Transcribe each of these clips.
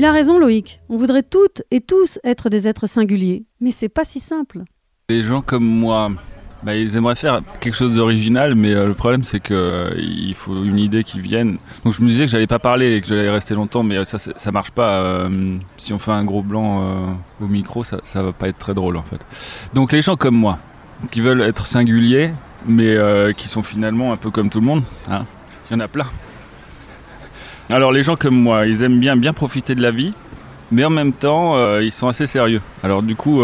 Il a raison Loïc, on voudrait toutes et tous être des êtres singuliers, mais c'est pas si simple. Les gens comme moi, bah, ils aimeraient faire quelque chose d'original, mais euh, le problème c'est qu'il euh, faut une idée qui vienne. Donc je me disais que j'allais pas parler et que j'allais rester longtemps, mais ça, ça marche pas. Euh, si on fait un gros blanc au micro, ça, ça va pas être très drôle en fait. Donc les gens comme moi, qui veulent être singuliers, mais qui sont finalement un peu comme tout le monde, hein, il y en a plein. Alors les gens comme moi, ils aiment bien bien profiter de la vie, mais en même temps, ils sont assez sérieux. Alors du coup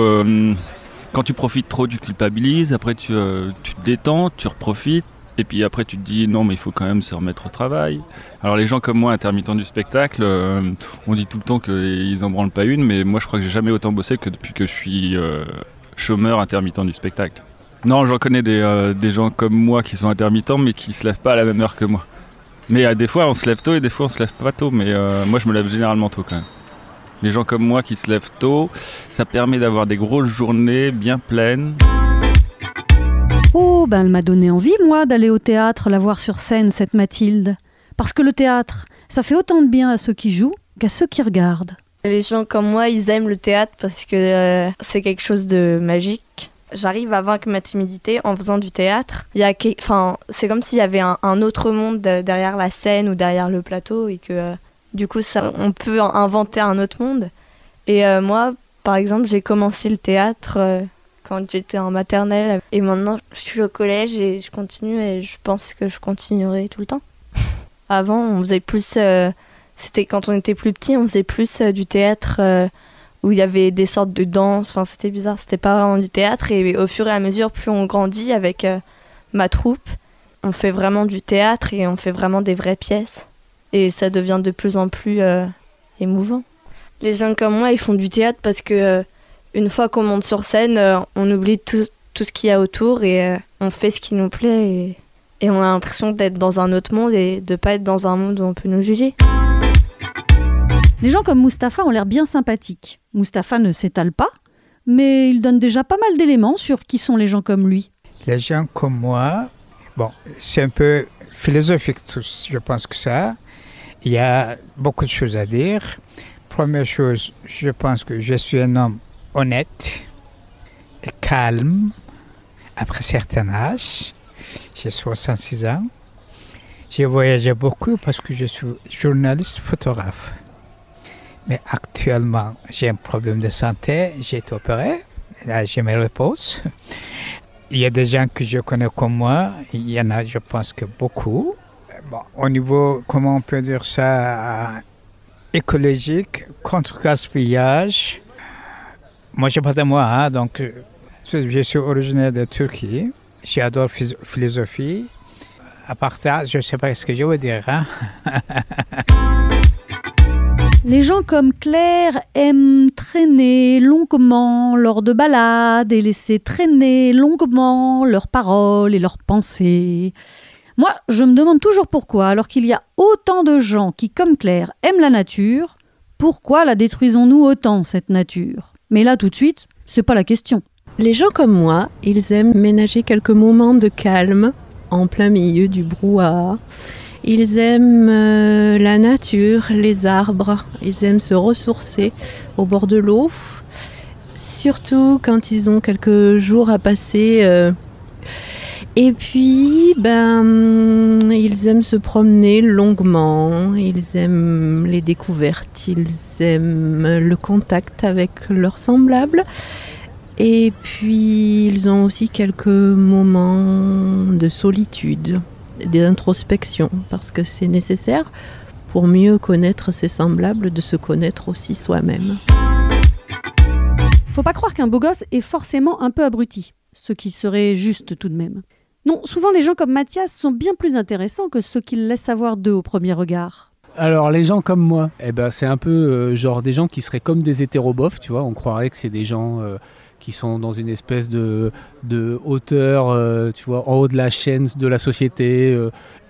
quand tu profites trop, tu culpabilises. Après, tu, euh, tu te détends, tu reprofites. Et puis après, tu te dis non, mais il faut quand même se remettre au travail. Alors, les gens comme moi, intermittents du spectacle, euh, on dit tout le temps qu'ils en branlent pas une, mais moi, je crois que j'ai jamais autant bossé que depuis que je suis euh, chômeur intermittent du spectacle. Non, j'en connais des, des, gens comme moi qui sont intermittents, mais qui se lèvent pas à la même heure que moi. Mais des fois, on se lève tôt et des fois, on se lève pas tôt. Mais moi, je me lève généralement tôt quand même les gens comme moi qui se lèvent tôt. Ça permet d'avoir des grosses journées bien pleines. Oh, ben elle m'a donné envie, moi, d'aller au théâtre, la voir sur scène, cette Mathilde. Parce que le théâtre, ça fait autant de bien à ceux qui jouent qu'à ceux qui regardent. Les gens comme moi, ils aiment le théâtre parce que euh, c'est quelque chose de magique. J'arrive à vaincre ma timidité en faisant du théâtre. Il y a, enfin, c'est comme s'il y avait un, autre monde derrière la scène ou derrière le plateau et que euh, du coup, ça, on peut inventer un autre monde. Et euh, moi, par exemple, j'ai commencé le théâtre euh, quand j'étais en maternelle. Et maintenant, je suis au collège et je continue et je pense que je continuerai tout le temps. Avant, on faisait plus. C'était quand on était plus petit, on faisait plus du théâtre où il y avait des sortes de danse. Enfin, c'était bizarre. C'était pas vraiment du théâtre. Et au fur et à mesure, plus on grandit avec ma troupe, on fait vraiment du théâtre et on fait vraiment des vraies pièces et ça devient de plus en plus euh, émouvant. Les gens comme moi, ils font du théâtre parce que euh, une fois qu'on monte sur scène, euh, on oublie tout, tout ce qu'il y a autour et on fait ce qui nous plaît et, et on a l'impression d'être dans un autre monde et de pas être dans un monde où on peut nous juger. Les gens comme Mustapha ont l'air bien sympathiques. Mustapha ne s'étale pas, mais il donne déjà pas mal d'éléments sur qui sont les gens comme lui. Les gens comme moi, bon, c'est un peu philosophique tous, je pense que ça. Il y a beaucoup de choses à dire. Première chose, je pense que je suis un homme honnête et calme après certain âge. J'ai 66 ans. J'ai voyagé beaucoup parce que je suis journaliste photographe. Mais actuellement, j'ai un problème de santé, j'ai été opéré, là je me repose. Il y a des gens que je connais comme moi, il y en a je pense que beaucoup au niveau, comment on peut dire ça, écologique, contre gaspillage. Moi, je pas de moi, hein, donc je suis originaire de Turquie. J'adore philosophie. À part ça, je ne sais pas ce que je veux dire. Hein. Les gens comme Claire aiment traîner longuement lors de balades et laisser traîner longuement leurs paroles et leurs pensées. Moi, je me demande toujours pourquoi, alors qu'il y a autant de gens qui, comme Claire, aiment la nature, pourquoi la détruisons-nous autant, cette nature? Mais là, tout de suite, c'est pas la question. Les gens comme moi, ils aiment ménager quelques moments de calme en plein milieu du brouhaha. Ils aiment euh, la nature, les arbres, ils aiment se ressourcer au bord de l'eau, surtout quand ils ont quelques jours à passer euh, et puis, ben, ils aiment se promener longuement, ils aiment les découvertes, ils aiment le contact avec leurs semblables. Et puis, ils ont aussi quelques moments de solitude, d'introspection, parce que c'est nécessaire pour mieux connaître ses semblables, de se connaître aussi soi-même. Faut pas croire qu'un beau gosse est forcément un peu abruti, ce qui serait juste tout de même. Non, souvent les gens comme Mathias sont bien plus intéressants que ceux qu'ils laissent savoir d'eux au premier regard. Alors les gens comme moi, eh ben, c'est un peu euh, genre des gens qui seraient comme des hétérobofs, tu vois, on croirait que c'est des gens euh, qui sont dans une espèce de, de hauteur, euh, tu vois, en haut de la chaîne de la société,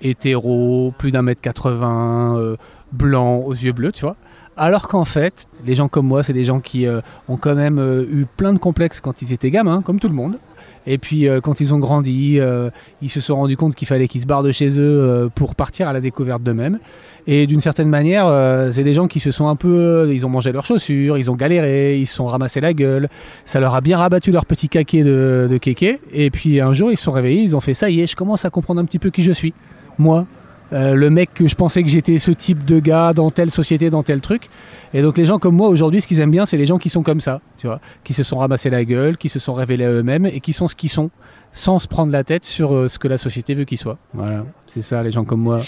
hétéro, plus d'un mètre 80, blanc, aux yeux bleus, tu vois. Alors qu'en fait, les gens comme moi, c'est des gens qui ont quand même eu plein de complexes quand ils étaient gamins, comme tout le monde Et puis euh, quand ils ont grandi, euh, ils se sont rendus compte qu'il fallait qu'ils se barrent de chez eux euh, pour partir à la découverte d'eux-mêmes. Et d'une certaine manière, c'est des gens qui se sont un peu, ils ont mangé leurs chaussures, ils ont galéré, ils se sont ramassés la gueule. Ça leur a bien rabattu leur petit caquet de, de kéké. Et puis un jour, ils se sont réveillés, ils ont fait ça y est, je commence à comprendre un petit peu qui je suis, moi. Euh, le mec que je pensais que j'étais ce type de gars dans telle société, dans tel truc. Et donc les gens comme moi aujourd'hui, ce qu'ils aiment bien, c'est les gens qui sont comme ça, tu vois, qui se sont ramassés la gueule, qui se sont révélés à eux-mêmes et qui sont ce qu'ils sont, sans se prendre la tête sur euh, ce que la société veut qu'ils soient. Voilà, c'est ça les gens comme moi.